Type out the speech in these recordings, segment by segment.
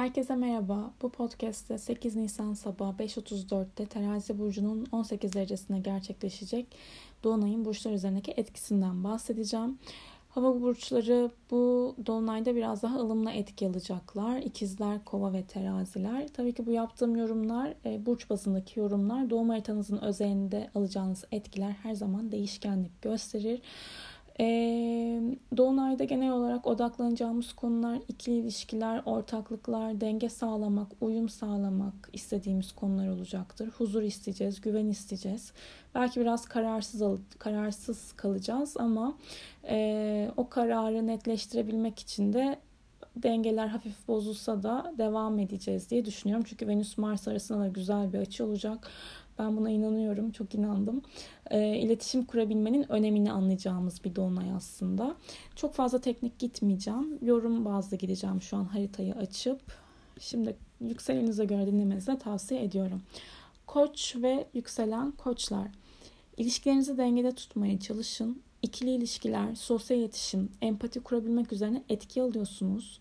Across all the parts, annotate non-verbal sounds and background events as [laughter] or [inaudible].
Herkese merhaba. Bu podcast'te 8 Nisan sabahı 5.34'te Terazi Burcu'nun 18 derecesine gerçekleşecek Dolunay'ın burçlar üzerindeki etkisinden bahsedeceğim. Hava burçları bu dolunayda biraz daha ılımlı etki alacaklar. İkizler, kova ve teraziler. Tabii ki bu yaptığım yorumlar, e, burç bazındaki yorumlar doğum haritanızın özelinde alacağınız etkiler her zaman değişkenlik gösterir. Ee, Dolunay'da genel olarak odaklanacağımız konular ikili ilişkiler, ortaklıklar, denge sağlamak, uyum sağlamak istediğimiz konular olacaktır. Huzur isteyeceğiz, güven isteyeceğiz. Belki biraz kararsız kararsız kalacağız ama e, o kararı netleştirebilmek için de dengeler hafif bozulsa da devam edeceğiz diye düşünüyorum. Çünkü Venüs Mars arasında da güzel bir açı olacak. Ben buna inanıyorum, çok inandım. E, iletişim kurabilmenin önemini anlayacağımız bir dolunay aslında. Çok fazla teknik gitmeyeceğim. Yorum bazlı gideceğim şu an haritayı açıp. Şimdi yükselenize göre dinlemenizi tavsiye ediyorum. Koç ve yükselen koçlar. İlişkilerinizi dengede tutmaya çalışın. İkili ilişkiler, sosyal iletişim, empati kurabilmek üzerine etki alıyorsunuz.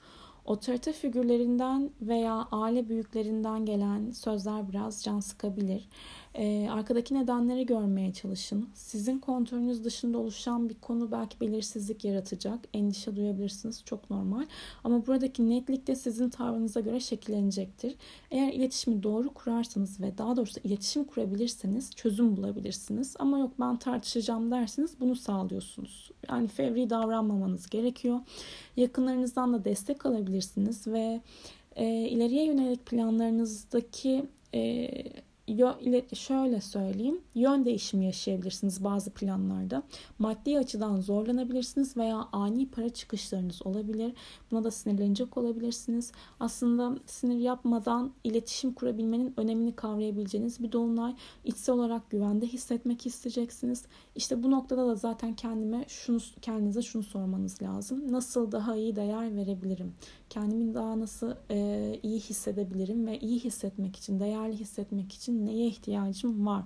Otorite figürlerinden veya aile büyüklerinden gelen sözler biraz can sıkabilir. Ee, arkadaki nedenleri görmeye çalışın. Sizin kontrolünüz dışında oluşan bir konu belki belirsizlik yaratacak. Endişe duyabilirsiniz. Çok normal. Ama buradaki netlik de sizin tavrınıza göre şekillenecektir. Eğer iletişimi doğru kurarsanız ve daha doğrusu iletişim kurabilirseniz çözüm bulabilirsiniz. Ama yok ben tartışacağım derseniz bunu sağlıyorsunuz. Yani fevri davranmamanız gerekiyor. Yakınlarınızdan da destek alabilirsiniz ve e, ileriye yönelik planlarınızdaki e, şöyle söyleyeyim yön değişimi yaşayabilirsiniz bazı planlarda. Maddi açıdan zorlanabilirsiniz veya ani para çıkışlarınız olabilir. Buna da sinirlenecek olabilirsiniz. Aslında sinir yapmadan iletişim kurabilmenin önemini kavrayabileceğiniz bir dolunay. İçsel olarak güvende hissetmek isteyeceksiniz. İşte bu noktada da zaten kendime şunu kendinize şunu sormanız lazım. Nasıl daha iyi değer verebilirim? Kendimi daha nasıl e, iyi hissedebilirim ve iyi hissetmek için, değerli hissetmek için neye ihtiyacım var?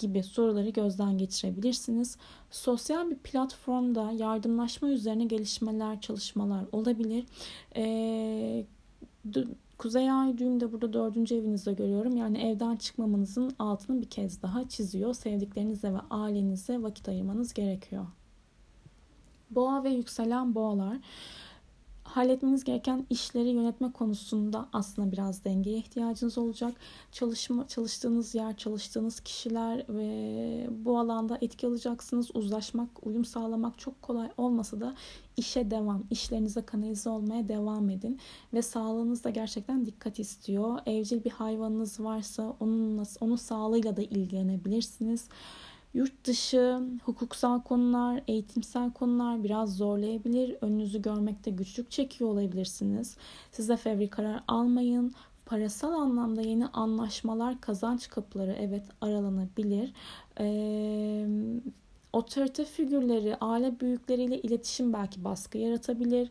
gibi soruları gözden geçirebilirsiniz. Sosyal bir platformda yardımlaşma üzerine gelişmeler, çalışmalar olabilir. Ee, Kuzey Ay düğümde burada dördüncü evinizde görüyorum. Yani evden çıkmamanızın altını bir kez daha çiziyor. Sevdiklerinize ve ailenize vakit ayırmanız gerekiyor. Boğa ve yükselen boğalar halletmeniz gereken işleri yönetme konusunda aslında biraz dengeye ihtiyacınız olacak. Çalışma, çalıştığınız yer, çalıştığınız kişiler ve bu alanda etki alacaksınız. Uzlaşmak, uyum sağlamak çok kolay olmasa da işe devam, işlerinize kanalize olmaya devam edin ve sağlığınız da gerçekten dikkat istiyor. Evcil bir hayvanınız varsa onunla, onun sağlığıyla da ilgilenebilirsiniz. Yurt dışı, hukuksal konular, eğitimsel konular biraz zorlayabilir. Önünüzü görmekte güçlük çekiyor olabilirsiniz. Size fevri karar almayın. Parasal anlamda yeni anlaşmalar, kazanç kapıları evet aralanabilir. Ee, otorite figürleri, aile büyükleriyle iletişim belki baskı yaratabilir.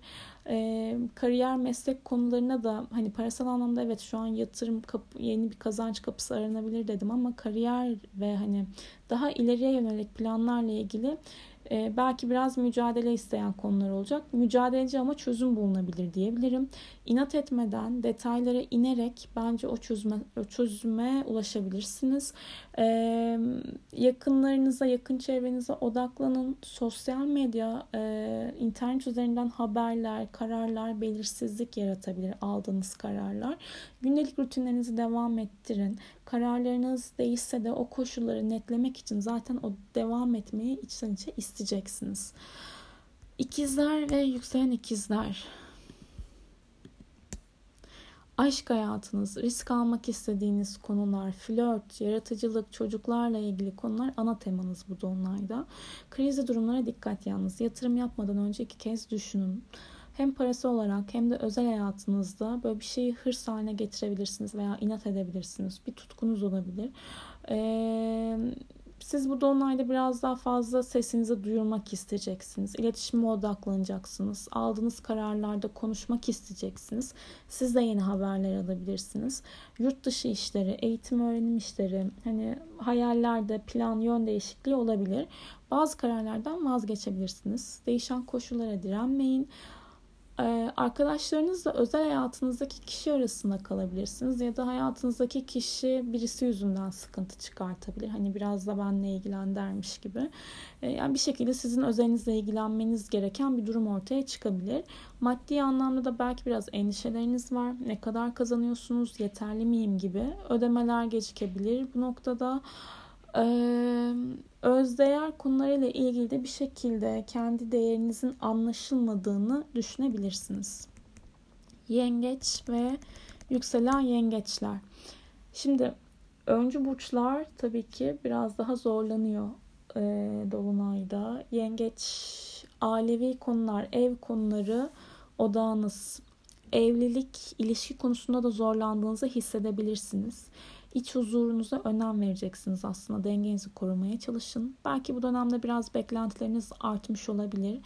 E, kariyer, meslek konularına da hani parasal anlamda evet şu an yatırım kapı, yeni bir kazanç kapısı aranabilir dedim ama kariyer ve hani daha ileriye yönelik planlarla ilgili e, belki biraz mücadele isteyen konular olacak. Mücadeleci ama çözüm bulunabilir diyebilirim. İnat etmeden, detaylara inerek bence o çözüme, o çözüme ulaşabilirsiniz. E, yakınlarınıza, yakın çevrenize odaklanın. Sosyal medya, e, internet üzerinden haberler, kararlar, belirsizlik yaratabilir aldığınız kararlar. Gündelik rutinlerinizi devam ettirin. Kararlarınız değişse de o koşulları netlemek için zaten o devam etmeyi içten içe isteyeceksiniz. İkizler ve yükselen ikizler. Aşk hayatınız, risk almak istediğiniz konular, flört, yaratıcılık, çocuklarla ilgili konular ana temanız bu donlayda. Krizi durumlara dikkat yalnız. Yatırım yapmadan önce iki kez düşünün hem parası olarak hem de özel hayatınızda böyle bir şeyi hırs haline getirebilirsiniz veya inat edebilirsiniz. Bir tutkunuz olabilir. Ee, siz bu dolunayda biraz daha fazla sesinizi duyurmak isteyeceksiniz. İletişime odaklanacaksınız. Aldığınız kararlarda konuşmak isteyeceksiniz. Siz de yeni haberler alabilirsiniz. Yurt dışı işleri, eğitim öğrenim işleri, hani hayallerde plan, yön değişikliği olabilir. Bazı kararlardan vazgeçebilirsiniz. Değişen koşullara direnmeyin arkadaşlarınızla özel hayatınızdaki kişi arasında kalabilirsiniz ya da hayatınızdaki kişi birisi yüzünden sıkıntı çıkartabilir. Hani biraz da benle ilgilen dermiş gibi. Ee, yani bir şekilde sizin özelinizle ilgilenmeniz gereken bir durum ortaya çıkabilir. Maddi anlamda da belki biraz endişeleriniz var. Ne kadar kazanıyorsunuz, yeterli miyim gibi ödemeler gecikebilir bu noktada. Ee, özdeğer konularıyla ilgili de bir şekilde kendi değerinizin anlaşılmadığını düşünebilirsiniz. Yengeç ve yükselen yengeçler. Şimdi öncü burçlar tabii ki biraz daha zorlanıyor e, Dolunay'da. Yengeç, ailevi konular, ev konuları odağınız. Evlilik, ilişki konusunda da zorlandığınızı hissedebilirsiniz. İç huzurunuza önem vereceksiniz aslında. Dengenizi korumaya çalışın. Belki bu dönemde biraz beklentileriniz artmış olabilir.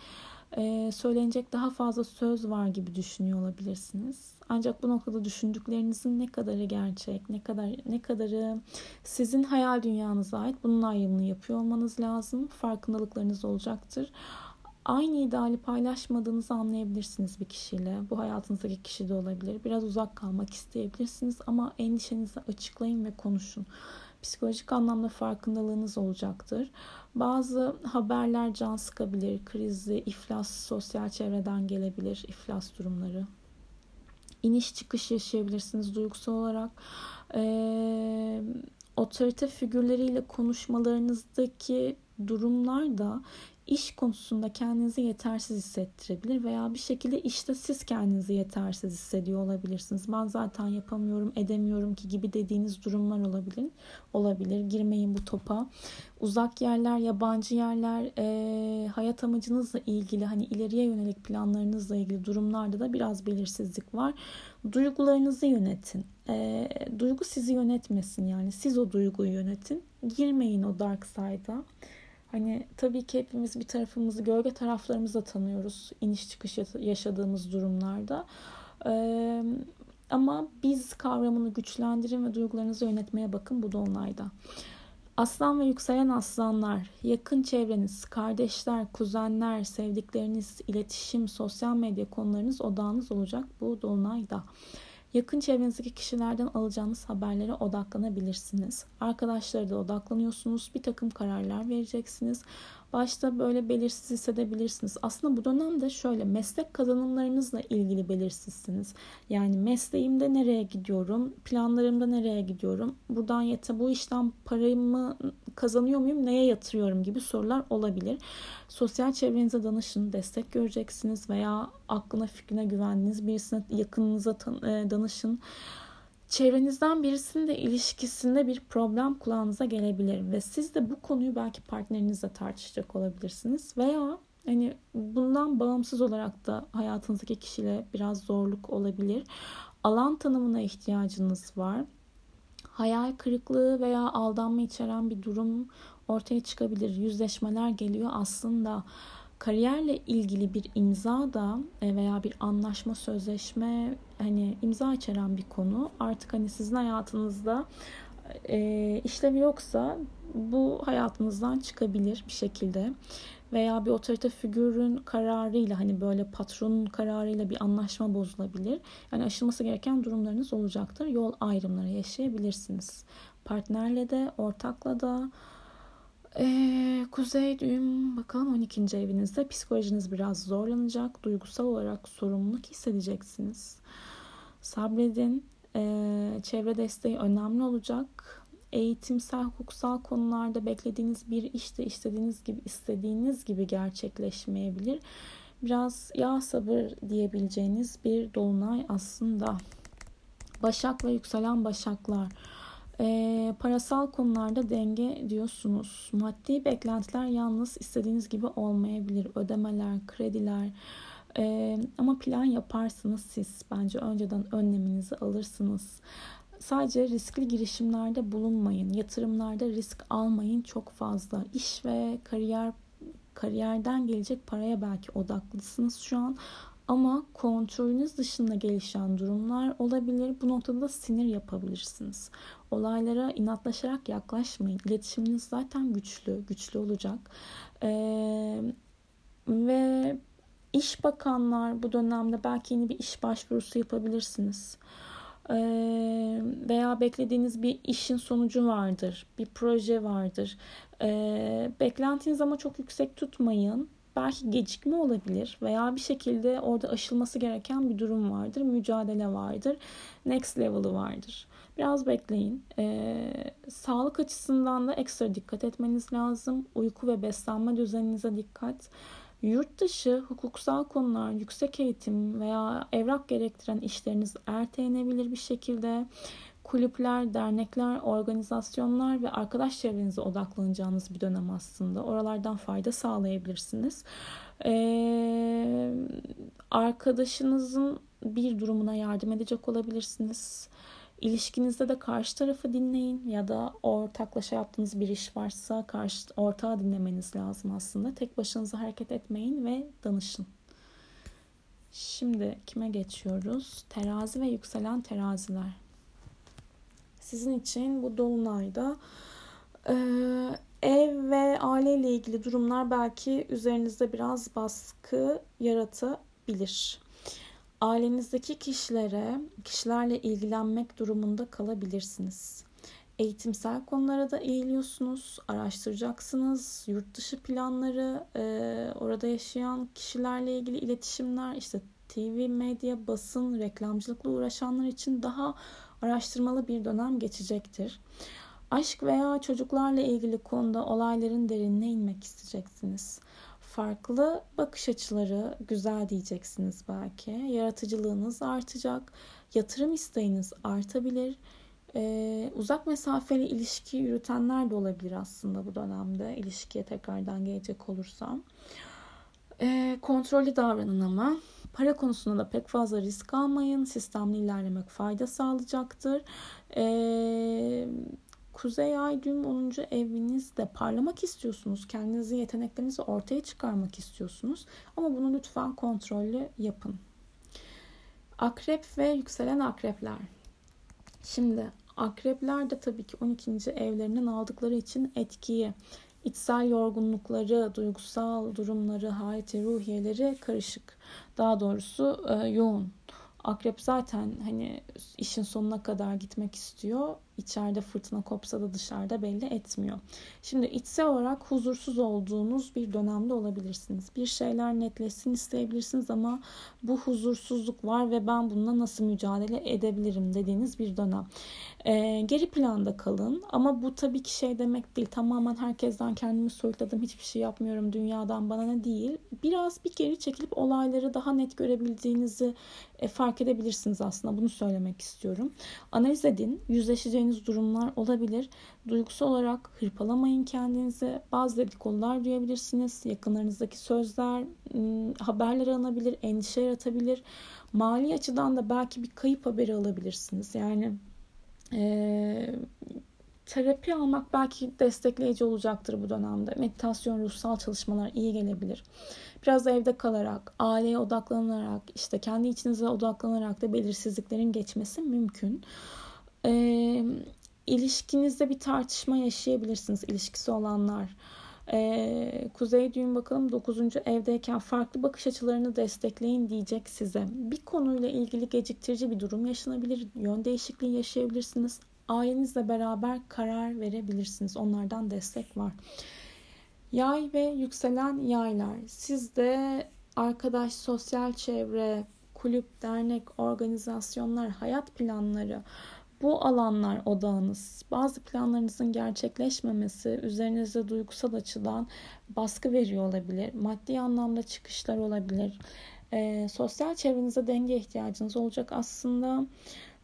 Ee, söylenecek daha fazla söz var gibi düşünüyor olabilirsiniz. Ancak bu noktada düşündüklerinizin ne kadarı gerçek, ne kadar ne kadarı sizin hayal dünyanıza ait bunun ayrımını yapıyor olmanız lazım. Farkındalıklarınız olacaktır aynı ideali paylaşmadığınızı anlayabilirsiniz bir kişiyle. Bu hayatınızdaki kişi de olabilir. Biraz uzak kalmak isteyebilirsiniz ama endişenizi açıklayın ve konuşun. Psikolojik anlamda farkındalığınız olacaktır. Bazı haberler can sıkabilir. Krizi, iflas, sosyal çevreden gelebilir. iflas durumları. İniş çıkış yaşayabilirsiniz duygusal olarak. Ee, otorite figürleriyle konuşmalarınızdaki durumlar da iş konusunda kendinizi yetersiz hissettirebilir veya bir şekilde işte siz kendinizi yetersiz hissediyor olabilirsiniz. Ben zaten yapamıyorum, edemiyorum ki gibi dediğiniz durumlar olabilir. Olabilir. Girmeyin bu topa. Uzak yerler, yabancı yerler, e, hayat amacınızla ilgili hani ileriye yönelik planlarınızla ilgili durumlarda da biraz belirsizlik var. Duygularınızı yönetin. E, duygu sizi yönetmesin yani siz o duyguyu yönetin. Girmeyin o dark side'a. Hani tabii ki hepimiz bir tarafımızı, gölge taraflarımızı da tanıyoruz iniş çıkış yaşadığımız durumlarda. Ee, ama biz kavramını güçlendirin ve duygularınızı yönetmeye bakın bu dolunayda. Aslan ve yükselen aslanlar, yakın çevreniz, kardeşler, kuzenler, sevdikleriniz, iletişim, sosyal medya konularınız odağınız olacak bu dolunayda. Yakın çevrenizdeki kişilerden alacağınız haberlere odaklanabilirsiniz. Arkadaşlara da odaklanıyorsunuz. Bir takım kararlar vereceksiniz. Başta böyle belirsiz hissedebilirsiniz. Aslında bu dönemde şöyle meslek kazanımlarınızla ilgili belirsizsiniz. Yani mesleğimde nereye gidiyorum, planlarımda nereye gidiyorum, buradan yete bu işten paramı kazanıyor muyum, neye yatırıyorum gibi sorular olabilir. Sosyal çevrenize danışın, destek göreceksiniz veya aklına fikrine güvendiğiniz birisine yakınınıza e, danışın. Çevrenizden birisinin de ilişkisinde bir problem kulağınıza gelebilir ve siz de bu konuyu belki partnerinizle tartışacak olabilirsiniz veya hani bundan bağımsız olarak da hayatınızdaki kişiyle biraz zorluk olabilir. Alan tanımına ihtiyacınız var. Hayal kırıklığı veya aldanma içeren bir durum ortaya çıkabilir. Yüzleşmeler geliyor aslında kariyerle ilgili bir imza da e, veya bir anlaşma, sözleşme hani imza içeren bir konu. Artık hani sizin hayatınızda e, işlevi yoksa bu hayatınızdan çıkabilir bir şekilde veya bir otorite figürün kararıyla hani böyle patronun kararıyla bir anlaşma bozulabilir. Yani aşılması gereken durumlarınız olacaktır. Yol ayrımları yaşayabilirsiniz. Partnerle de, ortakla da, ee, kuzey düğüm bakalım 12. evinizde psikolojiniz biraz zorlanacak. Duygusal olarak sorumluluk hissedeceksiniz. Sabredin. Ee, çevre desteği önemli olacak. Eğitimsel, hukuksal konularda beklediğiniz bir işte istediğiniz gibi istediğiniz gibi gerçekleşmeyebilir. Biraz ya sabır diyebileceğiniz bir dolunay aslında. Başak ve yükselen başaklar. E, parasal konularda denge diyorsunuz. Maddi beklentiler yalnız istediğiniz gibi olmayabilir. Ödemeler, krediler. E, ama plan yaparsınız siz. Bence önceden önleminizi alırsınız. Sadece riskli girişimlerde bulunmayın. Yatırımlarda risk almayın çok fazla. İş ve kariyer kariyerden gelecek paraya belki odaklısınız şu an ama kontrolünüz dışında gelişen durumlar olabilir. Bu noktada sinir yapabilirsiniz. Olaylara inatlaşarak yaklaşmayın. İletişiminiz zaten güçlü, güçlü olacak. Ee, ve İş bakanlar bu dönemde belki yeni bir iş başvurusu yapabilirsiniz. Ee, veya beklediğiniz bir işin sonucu vardır, bir proje vardır. Ee, beklentiniz ama çok yüksek tutmayın. Belki gecikme olabilir veya bir şekilde orada aşılması gereken bir durum vardır, mücadele vardır, next level'ı vardır. Biraz bekleyin. Ee, sağlık açısından da ekstra dikkat etmeniz lazım. Uyku ve beslenme düzeninize dikkat. Yurt dışı hukuksal konular, yüksek eğitim veya evrak gerektiren işleriniz ertelenebilir bir şekilde. Kulüpler, dernekler, organizasyonlar ve arkadaş çevrenize odaklanacağınız bir dönem aslında. Oralardan fayda sağlayabilirsiniz. Ee, arkadaşınızın bir durumuna yardım edecek olabilirsiniz. İlişkinizde de karşı tarafı dinleyin ya da ortaklaşa yaptığınız bir iş varsa karşı ortağı dinlemeniz lazım aslında. Tek başınıza hareket etmeyin ve danışın. Şimdi kime geçiyoruz? Terazi ve yükselen teraziler. Sizin için bu dolunayda ev ve aileyle ilgili durumlar belki üzerinizde biraz baskı yaratabilir ailenizdeki kişilere, kişilerle ilgilenmek durumunda kalabilirsiniz. Eğitimsel konulara da eğiliyorsunuz, araştıracaksınız. Yurt dışı planları, e, orada yaşayan kişilerle ilgili iletişimler, işte TV, medya, basın, reklamcılıkla uğraşanlar için daha araştırmalı bir dönem geçecektir. Aşk veya çocuklarla ilgili konuda olayların derinine inmek isteyeceksiniz farklı bakış açıları güzel diyeceksiniz belki. Yaratıcılığınız artacak. Yatırım isteğiniz artabilir. Ee, uzak mesafeli ilişki yürütenler de olabilir aslında bu dönemde. ilişkiye tekrardan gelecek olursam. Ee, kontrollü davranın ama. Para konusunda da pek fazla risk almayın. Sistemli ilerlemek fayda sağlayacaktır. Ee, Kuzey Ay düğüm 10. evinizde parlamak istiyorsunuz. Kendinizi, yeteneklerinizi ortaya çıkarmak istiyorsunuz. Ama bunu lütfen kontrollü yapın. Akrep ve yükselen akrepler. Şimdi akrepler de tabii ki 12. evlerinden aldıkları için etkiyi, içsel yorgunlukları, duygusal durumları, hayati ruhiyeleri karışık. Daha doğrusu e, yoğun. Akrep zaten hani işin sonuna kadar gitmek istiyor içeride fırtına kopsa da dışarıda belli etmiyor. Şimdi içsel olarak huzursuz olduğunuz bir dönemde olabilirsiniz. Bir şeyler netleşsin isteyebilirsiniz ama bu huzursuzluk var ve ben bununla nasıl mücadele edebilirim dediğiniz bir dönem. Ee, geri planda kalın ama bu tabii ki şey demek değil. Tamamen herkesten kendimi soyutladım hiçbir şey yapmıyorum dünyadan bana ne değil. Biraz bir geri çekilip olayları daha net görebildiğinizi e, fark edebilirsiniz aslında. Bunu söylemek istiyorum. Analiz edin. Yüzleşeceğiniz durumlar olabilir. Duygusal olarak hırpalamayın kendinizi. Bazı dedikodular duyabilirsiniz. Yakınlarınızdaki sözler, ıı, haberler alınabilir, endişe yaratabilir. Mali açıdan da belki bir kayıp haberi alabilirsiniz. Yani e, terapi almak belki destekleyici olacaktır bu dönemde. Meditasyon, ruhsal çalışmalar iyi gelebilir. Biraz evde kalarak, aileye odaklanarak, işte kendi içinize odaklanarak da belirsizliklerin geçmesi mümkün e, ilişkinizde bir tartışma yaşayabilirsiniz ilişkisi olanlar. E, Kuzey düğün bakalım 9. evdeyken farklı bakış açılarını destekleyin diyecek size. Bir konuyla ilgili geciktirici bir durum yaşanabilir. Yön değişikliği yaşayabilirsiniz. Ailenizle beraber karar verebilirsiniz. Onlardan destek var. Yay ve yükselen yaylar. Sizde arkadaş, sosyal çevre, kulüp, dernek, organizasyonlar, hayat planları, bu alanlar odağınız. Bazı planlarınızın gerçekleşmemesi üzerinize duygusal açıdan baskı veriyor olabilir. Maddi anlamda çıkışlar olabilir. E, sosyal çevrenize denge ihtiyacınız olacak aslında.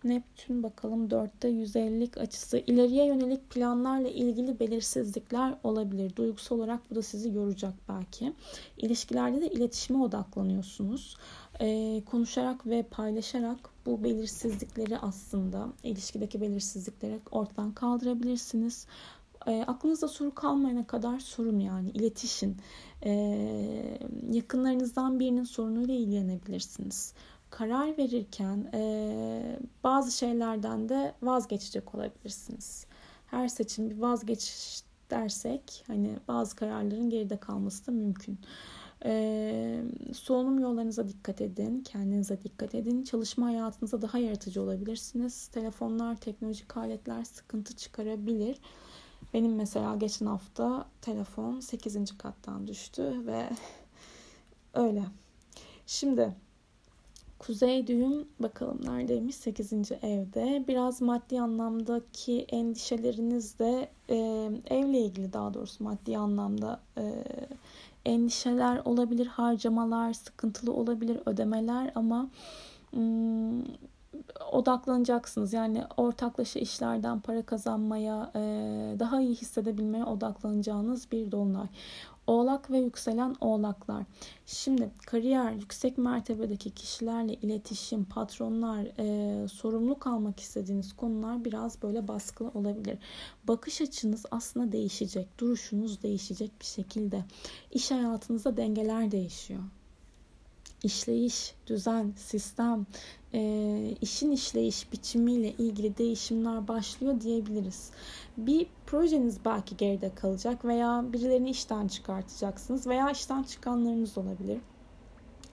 Neptün bakalım 4'te 150'lik açısı. ileriye yönelik planlarla ilgili belirsizlikler olabilir. Duygusal olarak bu da sizi yoracak belki. İlişkilerde de iletişime odaklanıyorsunuz. Ee, konuşarak ve paylaşarak bu belirsizlikleri aslında ilişkideki belirsizlikleri ortadan kaldırabilirsiniz. E, aklınızda soru kalmayana kadar sorun yani iletişin. E, yakınlarınızdan birinin sorunuyla ilgilenebilirsiniz. Karar verirken e, bazı şeylerden de vazgeçecek olabilirsiniz. Her seçim bir vazgeç dersek hani bazı kararların geride kalması da mümkün. E, solunum yollarınıza dikkat edin. Kendinize dikkat edin. Çalışma hayatınızda daha yaratıcı olabilirsiniz. Telefonlar, teknolojik aletler sıkıntı çıkarabilir. Benim mesela geçen hafta telefon 8. kattan düştü ve [laughs] öyle. Şimdi Kuzey düğüm bakalım neredeymiş 8. evde. Biraz maddi anlamdaki endişeleriniz de e, evle ilgili daha doğrusu maddi anlamda e, endişeler olabilir, harcamalar sıkıntılı olabilir, ödemeler ama hmm, odaklanacaksınız. Yani ortaklaşa işlerden para kazanmaya, e, daha iyi hissedebilmeye odaklanacağınız bir dolunay. Oğlak ve yükselen oğlaklar. Şimdi kariyer, yüksek mertebedeki kişilerle iletişim, patronlar, e, sorumluluk almak istediğiniz konular biraz böyle baskılı olabilir. Bakış açınız aslında değişecek, duruşunuz değişecek bir şekilde. İş hayatınızda dengeler değişiyor işleyiş, düzen, sistem, e, işin işleyiş biçimiyle ilgili değişimler başlıyor diyebiliriz. Bir projeniz belki geride kalacak veya birilerini işten çıkartacaksınız veya işten çıkanlarınız olabilir.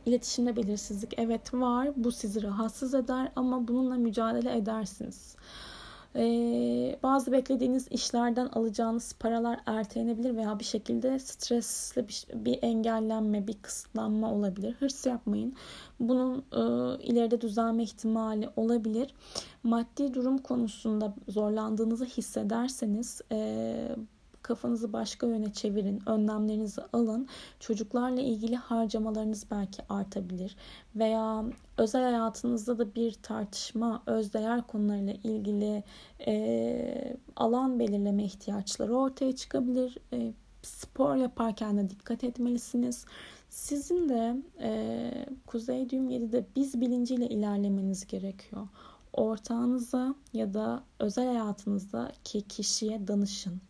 İletişimde belirsizlik evet var. Bu sizi rahatsız eder ama bununla mücadele edersiniz. Ee, bazı beklediğiniz işlerden alacağınız paralar ertelenebilir veya bir şekilde stresli bir, bir engellenme, bir kısıtlanma olabilir. Hırs yapmayın. Bunun e, ileride düzelme ihtimali olabilir. Maddi durum konusunda zorlandığınızı hissederseniz e, kafanızı başka yöne çevirin, önlemlerinizi alın. Çocuklarla ilgili harcamalarınız belki artabilir veya özel hayatınızda da bir tartışma, özdeğer konularıyla ilgili e, alan belirleme ihtiyaçları ortaya çıkabilir. E, spor yaparken de dikkat etmelisiniz. Sizin de e, Kuzey Düğüm 7'de biz bilinciyle ilerlemeniz gerekiyor ortağınıza ya da özel hayatınızdaki kişiye danışın.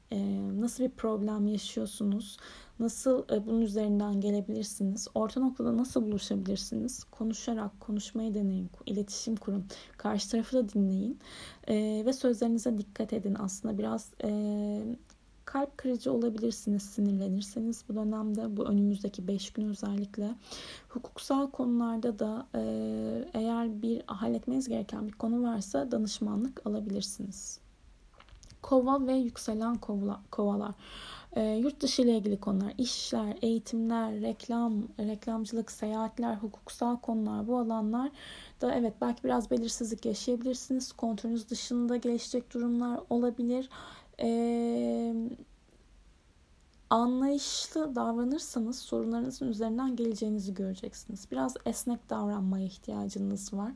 Nasıl bir problem yaşıyorsunuz? Nasıl bunun üzerinden gelebilirsiniz? Orta noktada nasıl buluşabilirsiniz? Konuşarak, konuşmayı deneyin, iletişim kurun. Karşı tarafı da dinleyin. Ve sözlerinize dikkat edin. Aslında biraz kalp kırıcı olabilirsiniz sinirlenirseniz bu dönemde bu önümüzdeki 5 gün özellikle hukuksal konularda da eğer bir halletmeniz gereken bir konu varsa danışmanlık alabilirsiniz. Kova ve yükselen kovala, kovalar. E, yurt dışı ile ilgili konular, işler, eğitimler, reklam, reklamcılık, seyahatler, hukuksal konular bu alanlar da evet belki biraz belirsizlik yaşayabilirsiniz. Kontrolünüz dışında gelişecek durumlar olabilir e, anlayışlı davranırsanız sorunlarınızın üzerinden geleceğinizi göreceksiniz. Biraz esnek davranmaya ihtiyacınız var.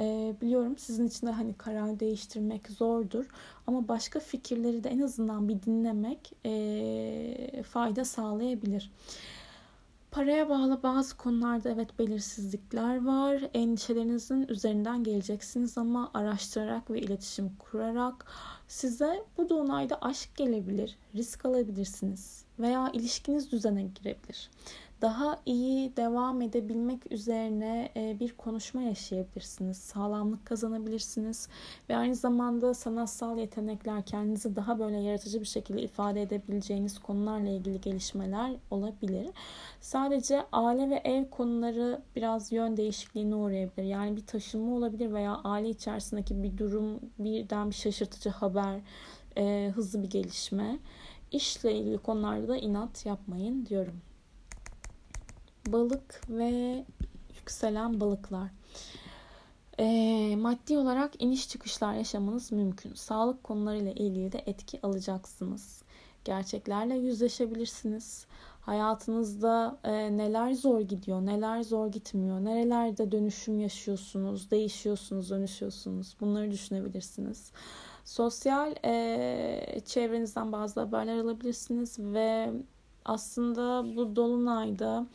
E, biliyorum sizin için de hani karar değiştirmek zordur. Ama başka fikirleri de en azından bir dinlemek e, fayda sağlayabilir. Paraya bağlı bazı konularda evet belirsizlikler var. Endişelerinizin üzerinden geleceksiniz ama araştırarak ve iletişim kurarak size bu donayda aşk gelebilir, risk alabilirsiniz veya ilişkiniz düzene girebilir daha iyi devam edebilmek üzerine e, bir konuşma yaşayabilirsiniz. Sağlamlık kazanabilirsiniz. Ve aynı zamanda sanatsal yetenekler, kendinizi daha böyle yaratıcı bir şekilde ifade edebileceğiniz konularla ilgili gelişmeler olabilir. Sadece aile ve ev konuları biraz yön değişikliğine uğrayabilir. Yani bir taşınma olabilir veya aile içerisindeki bir durum birden bir şaşırtıcı haber, e, hızlı bir gelişme. İşle ilgili konularda da inat yapmayın diyorum balık ve yükselen balıklar. E, maddi olarak iniş çıkışlar yaşamanız mümkün. Sağlık konularıyla ilgili de etki alacaksınız. Gerçeklerle yüzleşebilirsiniz. Hayatınızda e, neler zor gidiyor, neler zor gitmiyor, nerelerde dönüşüm yaşıyorsunuz, değişiyorsunuz, dönüşüyorsunuz. Bunları düşünebilirsiniz. Sosyal e, çevrenizden bazı haberler alabilirsiniz ve aslında bu dolunayda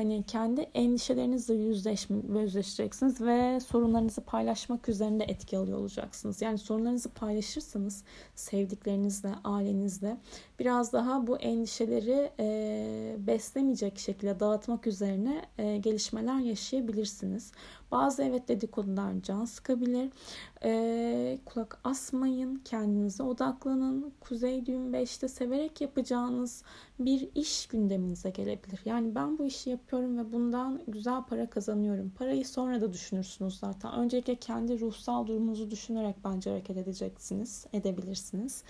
Hani kendi endişelerinizle yüzleşme, yüzleşeceksiniz ve sorunlarınızı paylaşmak üzerinde etki alıyor olacaksınız. Yani sorunlarınızı paylaşırsanız sevdiklerinizle, ailenizle biraz daha bu endişeleri e, beslemeyecek şekilde dağıtmak üzerine e, gelişmeler yaşayabilirsiniz. Bazı evet dedikodular can sıkabilir. Ee, kulak asmayın. Kendinize odaklanın. Kuzey düğüm 5'te severek yapacağınız bir iş gündeminize gelebilir. Yani ben bu işi yapıyorum ve bundan güzel para kazanıyorum. Parayı sonra da düşünürsünüz zaten. Öncelikle kendi ruhsal durumunuzu düşünerek bence hareket edeceksiniz, edebilirsiniz.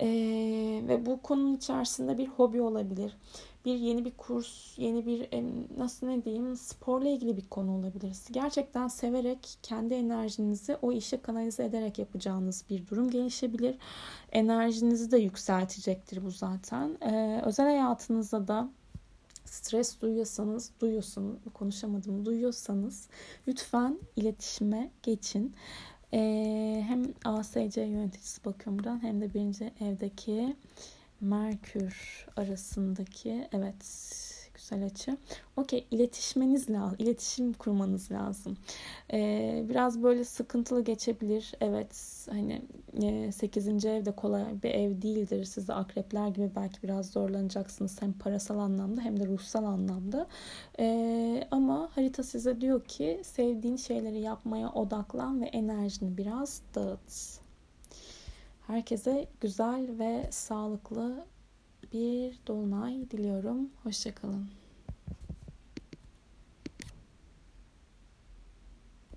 Ee, ve bu konunun içerisinde bir hobi olabilir. Bir yeni bir kurs, yeni bir nasıl ne diyeyim sporla ilgili bir konu olabilir. Gerçekten severek kendi enerjinizi o işe kanalize ederek yapacağınız bir durum gelişebilir. Enerjinizi de yükseltecektir bu zaten. Ee, özel hayatınızda da stres duyuyorsanız, duyuyorsunuz, konuşamadım, duyuyorsanız lütfen iletişime geçin. Ee, hem ASC yöneticisi bakıyorum buradan hem de birinci evdeki Merkür arasındaki evet güzel açı. Okey iletişmeniz lazım. iletişim kurmanız lazım. Ee, biraz böyle sıkıntılı geçebilir. Evet hani e, 8. ev de kolay bir ev değildir. Siz de akrepler gibi belki biraz zorlanacaksınız. Hem parasal anlamda hem de ruhsal anlamda. Ee, ama harita size diyor ki sevdiğin şeyleri yapmaya odaklan ve enerjini biraz dağıt. Herkese güzel ve sağlıklı bir dolunay diliyorum. Hoşçakalın.